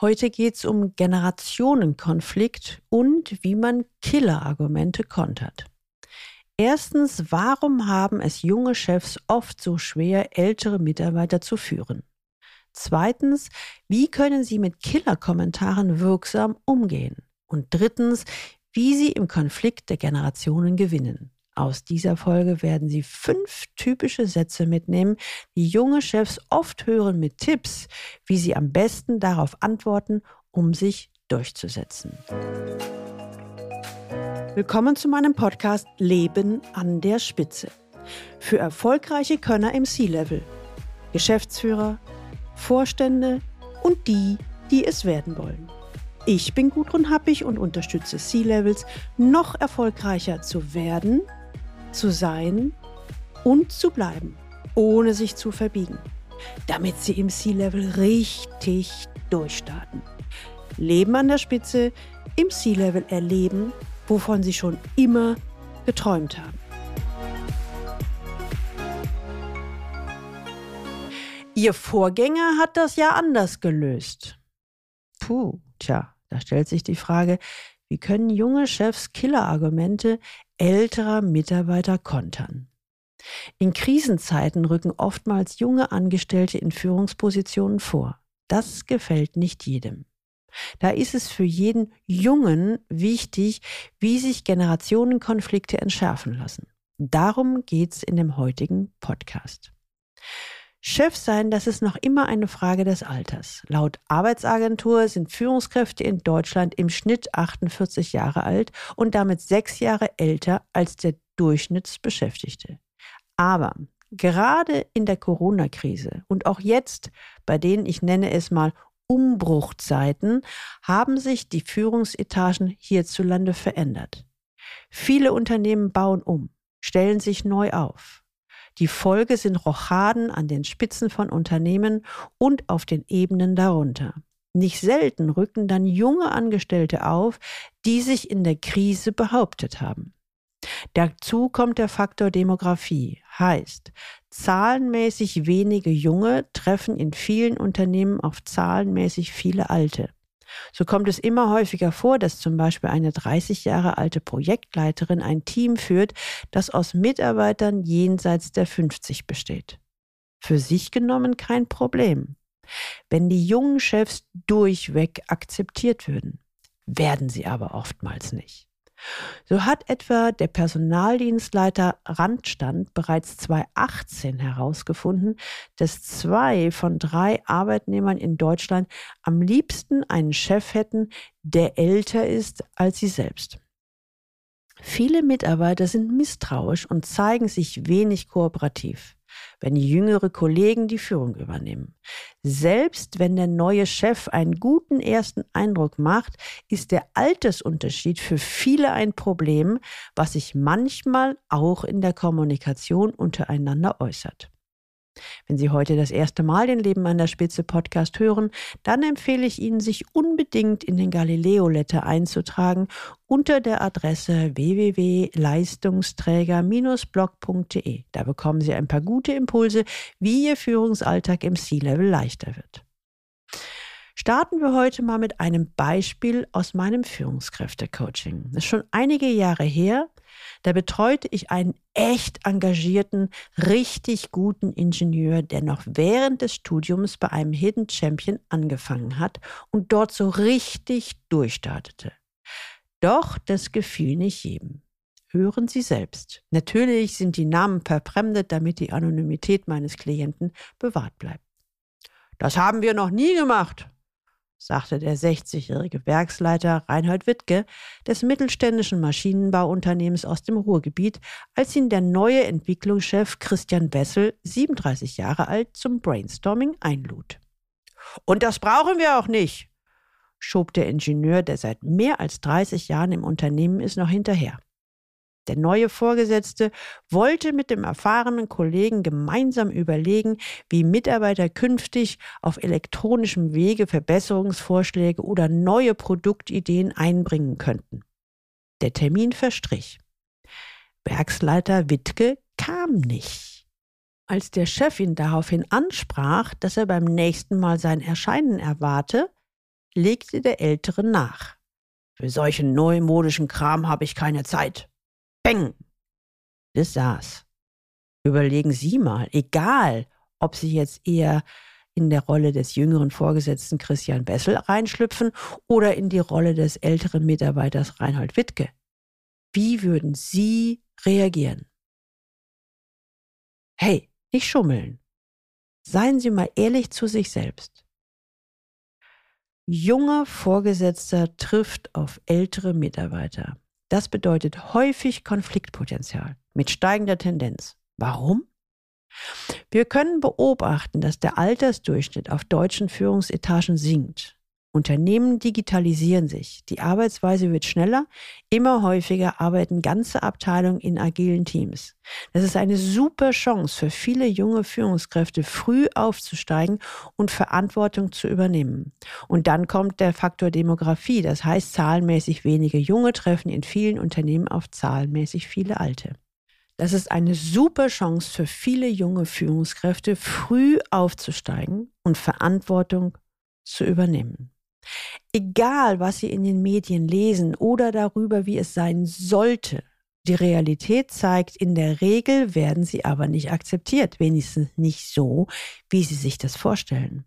Heute geht es um Generationenkonflikt und wie man Killerargumente kontert. Erstens, warum haben es junge Chefs oft so schwer, ältere Mitarbeiter zu führen? Zweitens, wie können sie mit Killerkommentaren wirksam umgehen? Und drittens, wie sie im Konflikt der Generationen gewinnen. Aus dieser Folge werden Sie fünf typische Sätze mitnehmen, die junge Chefs oft hören mit Tipps, wie sie am besten darauf antworten, um sich durchzusetzen. Willkommen zu meinem Podcast Leben an der Spitze. Für erfolgreiche Könner im C-Level, Geschäftsführer, Vorstände und die, die es werden wollen. Ich bin Gudrun Happig und unterstütze C-Levels, noch erfolgreicher zu werden zu sein und zu bleiben, ohne sich zu verbiegen, damit sie im Sea-Level richtig durchstarten. Leben an der Spitze, im Sea-Level erleben, wovon sie schon immer geträumt haben. Ihr Vorgänger hat das ja anders gelöst. Puh, tja, da stellt sich die Frage, wie können junge Chefs Killerargumente älterer Mitarbeiter kontern? In Krisenzeiten rücken oftmals junge Angestellte in Führungspositionen vor. Das gefällt nicht jedem. Da ist es für jeden Jungen wichtig, wie sich Generationenkonflikte entschärfen lassen. Darum geht's in dem heutigen Podcast. Chef sein, das ist noch immer eine Frage des Alters. Laut Arbeitsagentur sind Führungskräfte in Deutschland im Schnitt 48 Jahre alt und damit sechs Jahre älter als der Durchschnittsbeschäftigte. Aber gerade in der Corona-Krise und auch jetzt, bei denen ich nenne es mal Umbruchzeiten, haben sich die Führungsetagen hierzulande verändert. Viele Unternehmen bauen um, stellen sich neu auf. Die Folge sind Rochaden an den Spitzen von Unternehmen und auf den Ebenen darunter. Nicht selten rücken dann junge Angestellte auf, die sich in der Krise behauptet haben. Dazu kommt der Faktor Demografie, heißt, zahlenmäßig wenige Junge treffen in vielen Unternehmen auf zahlenmäßig viele Alte. So kommt es immer häufiger vor, dass zum Beispiel eine 30 Jahre alte Projektleiterin ein Team führt, das aus Mitarbeitern jenseits der 50 besteht. Für sich genommen kein Problem. Wenn die jungen Chefs durchweg akzeptiert würden, werden sie aber oftmals nicht. So hat etwa der Personaldienstleiter Randstand bereits 2018 herausgefunden, dass zwei von drei Arbeitnehmern in Deutschland am liebsten einen Chef hätten, der älter ist als sie selbst. Viele Mitarbeiter sind misstrauisch und zeigen sich wenig kooperativ wenn jüngere Kollegen die Führung übernehmen. Selbst wenn der neue Chef einen guten ersten Eindruck macht, ist der Altersunterschied für viele ein Problem, was sich manchmal auch in der Kommunikation untereinander äußert. Wenn Sie heute das erste Mal den Leben an der Spitze Podcast hören, dann empfehle ich Ihnen, sich unbedingt in den Galileo Letter einzutragen unter der Adresse www.leistungsträger-blog.de. Da bekommen Sie ein paar gute Impulse, wie Ihr Führungsalltag im C-Level leichter wird. Starten wir heute mal mit einem Beispiel aus meinem Führungskräftecoaching. Das ist schon einige Jahre her. Da betreute ich einen echt engagierten, richtig guten Ingenieur, der noch während des Studiums bei einem Hidden Champion angefangen hat und dort so richtig durchstartete. Doch das gefiel nicht jedem. Hören Sie selbst. Natürlich sind die Namen verfremdet, damit die Anonymität meines Klienten bewahrt bleibt. Das haben wir noch nie gemacht, sagte der 60-jährige Werksleiter Reinhold Wittke des mittelständischen Maschinenbauunternehmens aus dem Ruhrgebiet, als ihn der neue Entwicklungschef Christian Wessel, 37 Jahre alt, zum Brainstorming einlud. Und das brauchen wir auch nicht, schob der Ingenieur, der seit mehr als 30 Jahren im Unternehmen ist, noch hinterher. Der neue Vorgesetzte wollte mit dem erfahrenen Kollegen gemeinsam überlegen, wie Mitarbeiter künftig auf elektronischem Wege Verbesserungsvorschläge oder neue Produktideen einbringen könnten. Der Termin verstrich. Werksleiter Wittke kam nicht. Als der Chef ihn daraufhin ansprach, dass er beim nächsten Mal sein Erscheinen erwarte, legte der Ältere nach. Für solchen neumodischen Kram habe ich keine Zeit. Beng! Das saß. Überlegen Sie mal, egal, ob Sie jetzt eher in der Rolle des jüngeren Vorgesetzten Christian Bessel reinschlüpfen oder in die Rolle des älteren Mitarbeiters Reinhold Wittke. Wie würden Sie reagieren? Hey, nicht schummeln. Seien Sie mal ehrlich zu sich selbst. Junger Vorgesetzter trifft auf ältere Mitarbeiter. Das bedeutet häufig Konfliktpotenzial mit steigender Tendenz. Warum? Wir können beobachten, dass der Altersdurchschnitt auf deutschen Führungsetagen sinkt. Unternehmen digitalisieren sich, die Arbeitsweise wird schneller, immer häufiger arbeiten ganze Abteilungen in agilen Teams. Das ist eine super Chance für viele junge Führungskräfte, früh aufzusteigen und Verantwortung zu übernehmen. Und dann kommt der Faktor Demografie, das heißt zahlenmäßig wenige Junge treffen in vielen Unternehmen auf zahlenmäßig viele Alte. Das ist eine super Chance für viele junge Führungskräfte, früh aufzusteigen und Verantwortung zu übernehmen. Egal, was Sie in den Medien lesen oder darüber, wie es sein sollte, die Realität zeigt, in der Regel werden sie aber nicht akzeptiert, wenigstens nicht so, wie Sie sich das vorstellen.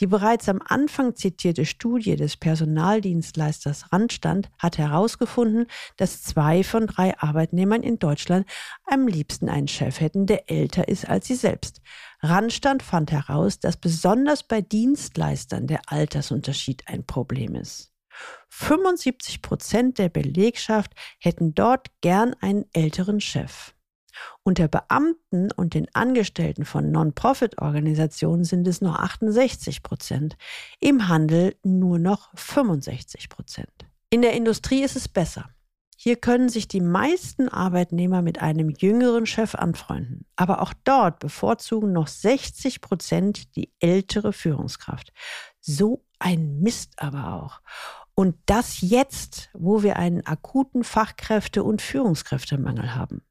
Die bereits am Anfang zitierte Studie des Personaldienstleisters Randstand hat herausgefunden, dass zwei von drei Arbeitnehmern in Deutschland am liebsten einen Chef hätten, der älter ist als sie selbst. Randstand fand heraus, dass besonders bei Dienstleistern der Altersunterschied ein Problem ist. 75 Prozent der Belegschaft hätten dort gern einen älteren Chef. Unter Beamten und den Angestellten von Non-Profit-Organisationen sind es nur 68 Prozent, im Handel nur noch 65 Prozent. In der Industrie ist es besser. Hier können sich die meisten Arbeitnehmer mit einem jüngeren Chef anfreunden. Aber auch dort bevorzugen noch 60 Prozent die ältere Führungskraft. So ein Mist aber auch. Und das jetzt, wo wir einen akuten Fachkräfte- und Führungskräftemangel haben.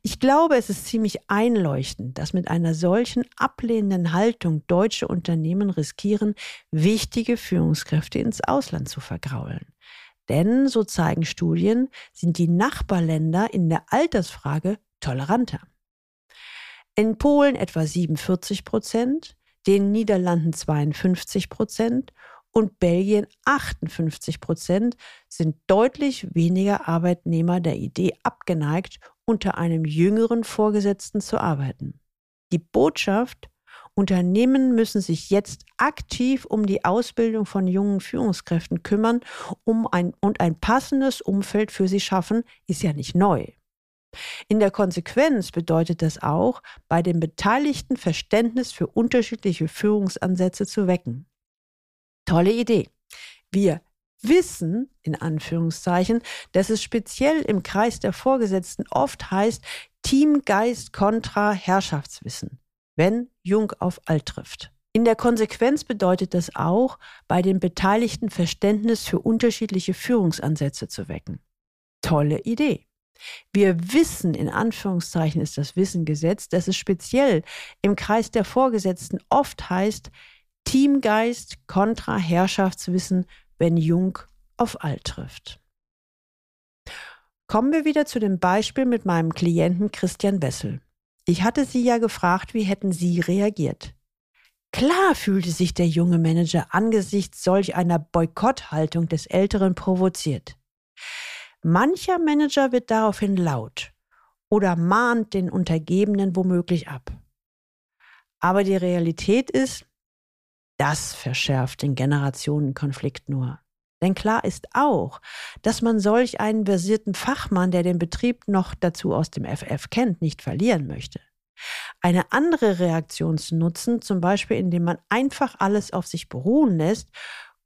Ich glaube, es ist ziemlich einleuchtend, dass mit einer solchen ablehnenden Haltung deutsche Unternehmen riskieren, wichtige Führungskräfte ins Ausland zu vergraulen. Denn, so zeigen Studien, sind die Nachbarländer in der Altersfrage toleranter. In Polen etwa 47 Prozent, den Niederlanden 52 Prozent und Belgien 58 Prozent sind deutlich weniger Arbeitnehmer der Idee abgeneigt, unter einem jüngeren Vorgesetzten zu arbeiten. Die Botschaft, Unternehmen müssen sich jetzt aktiv um die Ausbildung von jungen Führungskräften kümmern um ein, und ein passendes Umfeld für sie schaffen, ist ja nicht neu. In der Konsequenz bedeutet das auch, bei den Beteiligten Verständnis für unterschiedliche Führungsansätze zu wecken. Tolle Idee. Wir wissen, in Anführungszeichen, dass es speziell im Kreis der Vorgesetzten oft heißt, Teamgeist kontra Herrschaftswissen, wenn Jung auf Alt trifft. In der Konsequenz bedeutet das auch, bei den Beteiligten Verständnis für unterschiedliche Führungsansätze zu wecken. Tolle Idee. Wir wissen, in Anführungszeichen ist das Wissen gesetzt, dass es speziell im Kreis der Vorgesetzten oft heißt, Teamgeist kontra Herrschaftswissen, wenn Jung auf Alt trifft. Kommen wir wieder zu dem Beispiel mit meinem Klienten Christian Wessel. Ich hatte Sie ja gefragt, wie hätten Sie reagiert? Klar fühlte sich der junge Manager angesichts solch einer Boykotthaltung des Älteren provoziert. Mancher Manager wird daraufhin laut oder mahnt den Untergebenen womöglich ab. Aber die Realität ist, das verschärft den Generationenkonflikt nur. Denn klar ist auch, dass man solch einen versierten Fachmann, der den Betrieb noch dazu aus dem FF kennt, nicht verlieren möchte. Eine andere Reaktion zu nutzen, zum Beispiel indem man einfach alles auf sich beruhen lässt,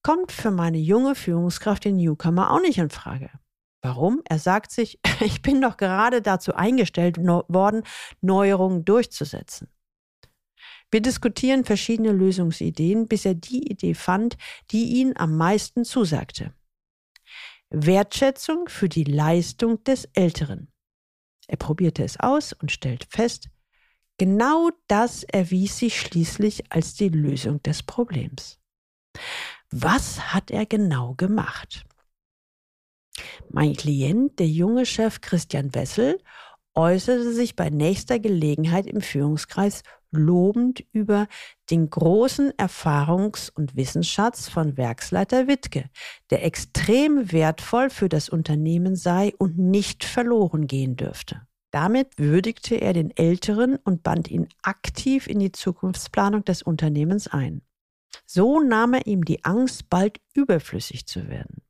kommt für meine junge Führungskraft den Newcomer auch nicht in Frage. Warum? Er sagt sich, ich bin doch gerade dazu eingestellt worden, Neuerungen durchzusetzen. Wir diskutieren verschiedene Lösungsideen, bis er die Idee fand, die ihn am meisten zusagte. Wertschätzung für die Leistung des Älteren. Er probierte es aus und stellt fest, genau das erwies sich schließlich als die Lösung des Problems. Was hat er genau gemacht? Mein Klient, der junge Chef Christian Wessel, äußerte sich bei nächster Gelegenheit im Führungskreis lobend über den großen Erfahrungs- und Wissensschatz von Werksleiter Wittke, der extrem wertvoll für das Unternehmen sei und nicht verloren gehen dürfte. Damit würdigte er den Älteren und band ihn aktiv in die Zukunftsplanung des Unternehmens ein. So nahm er ihm die Angst, bald überflüssig zu werden.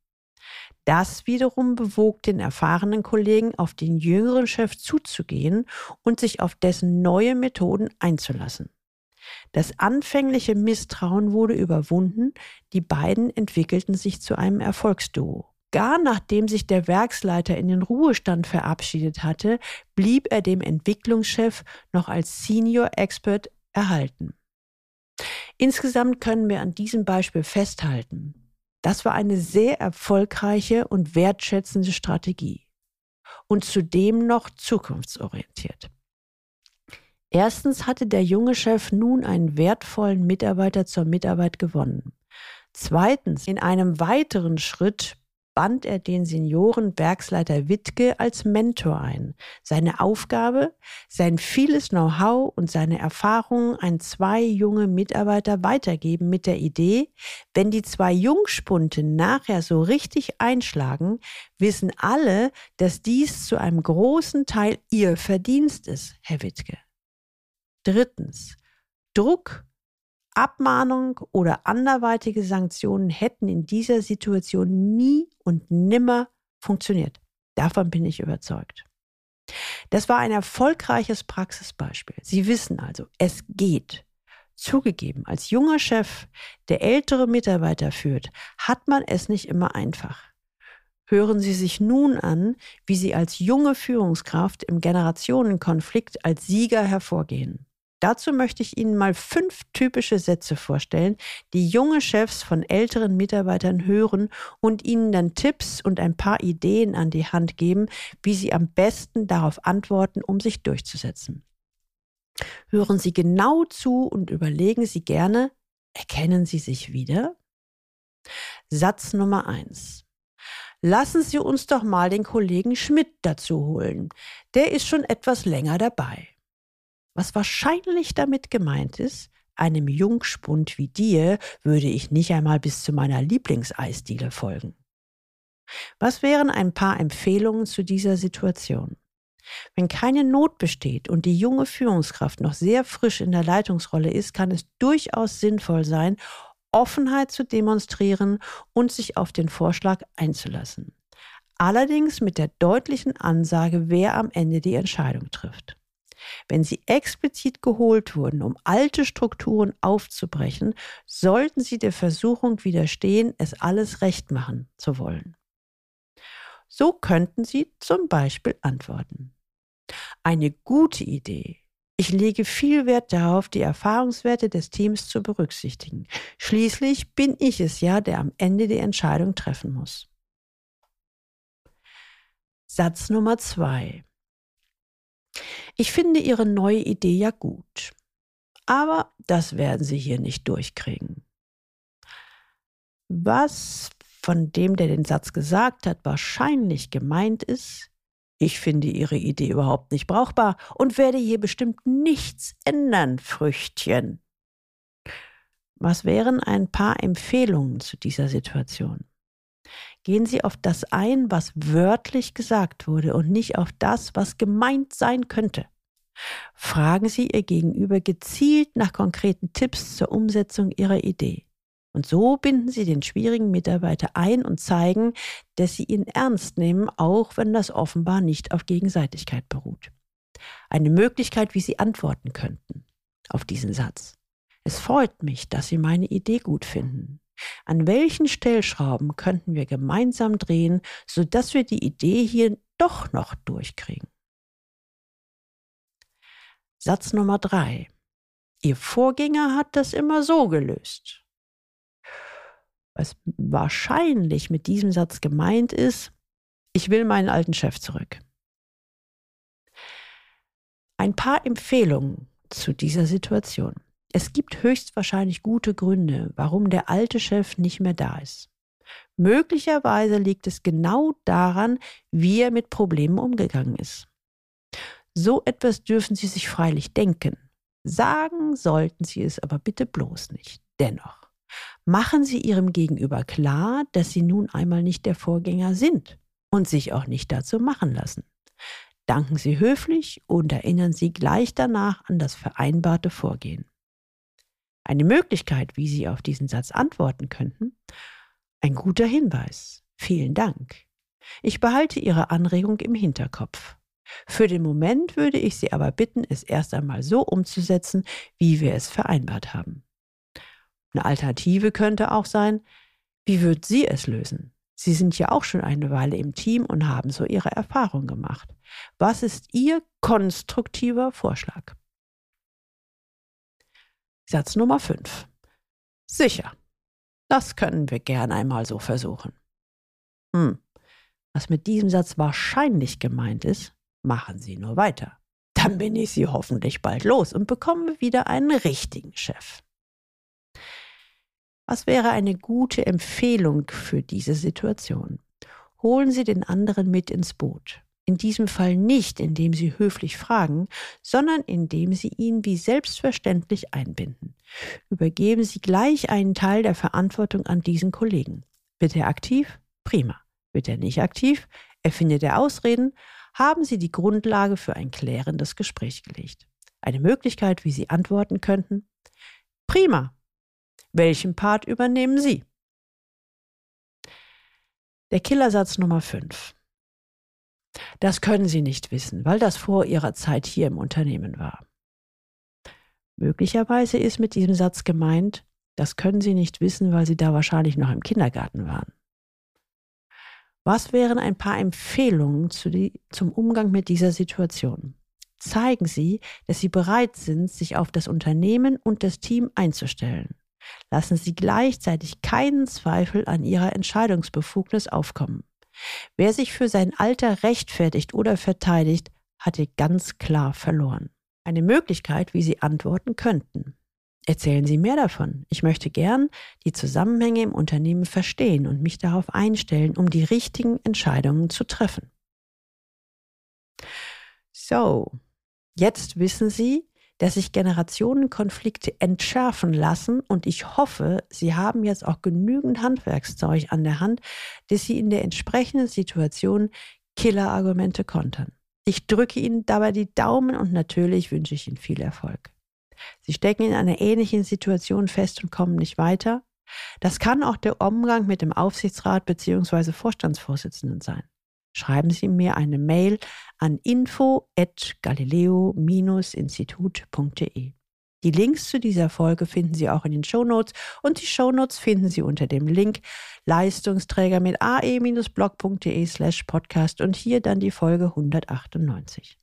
Das wiederum bewog den erfahrenen Kollegen, auf den jüngeren Chef zuzugehen und sich auf dessen neue Methoden einzulassen. Das anfängliche Misstrauen wurde überwunden, die beiden entwickelten sich zu einem Erfolgsduo. Gar nachdem sich der Werksleiter in den Ruhestand verabschiedet hatte, blieb er dem Entwicklungschef noch als Senior Expert erhalten. Insgesamt können wir an diesem Beispiel festhalten, das war eine sehr erfolgreiche und wertschätzende Strategie und zudem noch zukunftsorientiert. Erstens hatte der junge Chef nun einen wertvollen Mitarbeiter zur Mitarbeit gewonnen. Zweitens, in einem weiteren Schritt band er den Seniorenwerksleiter Wittke als Mentor ein. Seine Aufgabe, sein vieles Know-how und seine Erfahrungen an zwei junge Mitarbeiter weitergeben mit der Idee, wenn die zwei Jungspunte nachher so richtig einschlagen, wissen alle, dass dies zu einem großen Teil ihr Verdienst ist, Herr Wittke. Drittens. Druck Abmahnung oder anderweitige Sanktionen hätten in dieser Situation nie und nimmer funktioniert. Davon bin ich überzeugt. Das war ein erfolgreiches Praxisbeispiel. Sie wissen also, es geht. Zugegeben, als junger Chef, der ältere Mitarbeiter führt, hat man es nicht immer einfach. Hören Sie sich nun an, wie Sie als junge Führungskraft im Generationenkonflikt als Sieger hervorgehen. Dazu möchte ich Ihnen mal fünf typische Sätze vorstellen, die junge Chefs von älteren Mitarbeitern hören und ihnen dann Tipps und ein paar Ideen an die Hand geben, wie sie am besten darauf antworten, um sich durchzusetzen. Hören Sie genau zu und überlegen Sie gerne, erkennen Sie sich wieder? Satz Nummer eins. Lassen Sie uns doch mal den Kollegen Schmidt dazu holen. Der ist schon etwas länger dabei. Was wahrscheinlich damit gemeint ist, einem Jungspund wie dir würde ich nicht einmal bis zu meiner Lieblingseisdiele folgen. Was wären ein paar Empfehlungen zu dieser Situation? Wenn keine Not besteht und die junge Führungskraft noch sehr frisch in der Leitungsrolle ist, kann es durchaus sinnvoll sein, Offenheit zu demonstrieren und sich auf den Vorschlag einzulassen. Allerdings mit der deutlichen Ansage, wer am Ende die Entscheidung trifft. Wenn sie explizit geholt wurden, um alte Strukturen aufzubrechen, sollten sie der Versuchung widerstehen, es alles recht machen zu wollen. So könnten sie zum Beispiel antworten. Eine gute Idee. Ich lege viel Wert darauf, die Erfahrungswerte des Teams zu berücksichtigen. Schließlich bin ich es ja, der am Ende die Entscheidung treffen muss. Satz Nummer zwei. Ich finde Ihre neue Idee ja gut. Aber das werden Sie hier nicht durchkriegen. Was von dem, der den Satz gesagt hat, wahrscheinlich gemeint ist, ich finde Ihre Idee überhaupt nicht brauchbar und werde hier bestimmt nichts ändern, Früchtchen. Was wären ein paar Empfehlungen zu dieser Situation? Gehen Sie auf das ein, was wörtlich gesagt wurde und nicht auf das, was gemeint sein könnte. Fragen Sie Ihr Gegenüber gezielt nach konkreten Tipps zur Umsetzung Ihrer Idee. Und so binden Sie den schwierigen Mitarbeiter ein und zeigen, dass Sie ihn ernst nehmen, auch wenn das offenbar nicht auf Gegenseitigkeit beruht. Eine Möglichkeit, wie Sie antworten könnten auf diesen Satz. Es freut mich, dass Sie meine Idee gut finden. An welchen Stellschrauben könnten wir gemeinsam drehen, sodass wir die Idee hier doch noch durchkriegen? Satz Nummer drei. Ihr Vorgänger hat das immer so gelöst. Was wahrscheinlich mit diesem Satz gemeint ist, ich will meinen alten Chef zurück. Ein paar Empfehlungen zu dieser Situation. Es gibt höchstwahrscheinlich gute Gründe, warum der alte Chef nicht mehr da ist. Möglicherweise liegt es genau daran, wie er mit Problemen umgegangen ist. So etwas dürfen Sie sich freilich denken. Sagen sollten Sie es aber bitte bloß nicht. Dennoch, machen Sie Ihrem Gegenüber klar, dass Sie nun einmal nicht der Vorgänger sind und sich auch nicht dazu machen lassen. Danken Sie höflich und erinnern Sie gleich danach an das vereinbarte Vorgehen. Eine Möglichkeit, wie Sie auf diesen Satz antworten könnten, ein guter Hinweis. Vielen Dank. Ich behalte Ihre Anregung im Hinterkopf. Für den Moment würde ich Sie aber bitten, es erst einmal so umzusetzen, wie wir es vereinbart haben. Eine Alternative könnte auch sein, wie würden Sie es lösen? Sie sind ja auch schon eine Weile im Team und haben so Ihre Erfahrung gemacht. Was ist Ihr konstruktiver Vorschlag? Satz Nummer 5. Sicher. Das können wir gern einmal so versuchen. Hm. Was mit diesem Satz wahrscheinlich gemeint ist, machen Sie nur weiter. Dann bin ich Sie hoffentlich bald los und bekomme wieder einen richtigen Chef. Was wäre eine gute Empfehlung für diese Situation? Holen Sie den anderen mit ins Boot. In diesem Fall nicht, indem Sie höflich fragen, sondern indem Sie ihn wie selbstverständlich einbinden. Übergeben Sie gleich einen Teil der Verantwortung an diesen Kollegen. Wird er aktiv? Prima. Wird er nicht aktiv? Erfindet er Ausreden? Haben Sie die Grundlage für ein klärendes Gespräch gelegt. Eine Möglichkeit, wie Sie antworten könnten? Prima. Welchen Part übernehmen Sie? Der Killersatz Nummer 5. Das können Sie nicht wissen, weil das vor Ihrer Zeit hier im Unternehmen war. Möglicherweise ist mit diesem Satz gemeint, das können Sie nicht wissen, weil Sie da wahrscheinlich noch im Kindergarten waren. Was wären ein paar Empfehlungen zu die, zum Umgang mit dieser Situation? Zeigen Sie, dass Sie bereit sind, sich auf das Unternehmen und das Team einzustellen. Lassen Sie gleichzeitig keinen Zweifel an Ihrer Entscheidungsbefugnis aufkommen. Wer sich für sein Alter rechtfertigt oder verteidigt, hat ihr ganz klar verloren. Eine Möglichkeit, wie Sie antworten könnten. Erzählen Sie mehr davon. Ich möchte gern die Zusammenhänge im Unternehmen verstehen und mich darauf einstellen, um die richtigen Entscheidungen zu treffen. So, jetzt wissen Sie, dass sich Generationenkonflikte entschärfen lassen und ich hoffe, Sie haben jetzt auch genügend Handwerkszeug an der Hand, dass Sie in der entsprechenden Situation Killerargumente kontern. Ich drücke Ihnen dabei die Daumen und natürlich wünsche ich Ihnen viel Erfolg. Sie stecken in einer ähnlichen Situation fest und kommen nicht weiter. Das kann auch der Umgang mit dem Aufsichtsrat bzw. Vorstandsvorsitzenden sein schreiben Sie mir eine Mail an info@galileo-institut.de. Die Links zu dieser Folge finden Sie auch in den Shownotes und die Shownotes finden Sie unter dem Link Leistungsträger mit ae-blog.de slash podcast und hier dann die Folge 198.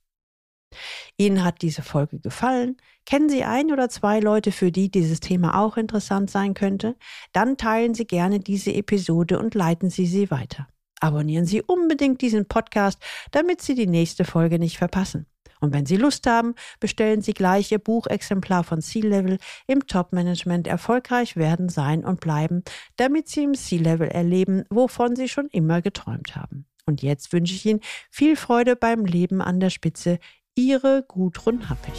Ihnen hat diese Folge gefallen? Kennen Sie ein oder zwei Leute, für die dieses Thema auch interessant sein könnte? Dann teilen Sie gerne diese Episode und leiten Sie sie weiter. Abonnieren Sie unbedingt diesen Podcast, damit Sie die nächste Folge nicht verpassen. Und wenn Sie Lust haben, bestellen Sie gleich Ihr Buchexemplar von C-Level im Top-Management erfolgreich werden, sein und bleiben, damit Sie im C-Level erleben, wovon Sie schon immer geträumt haben. Und jetzt wünsche ich Ihnen viel Freude beim Leben an der Spitze. Ihre Gudrun Happig.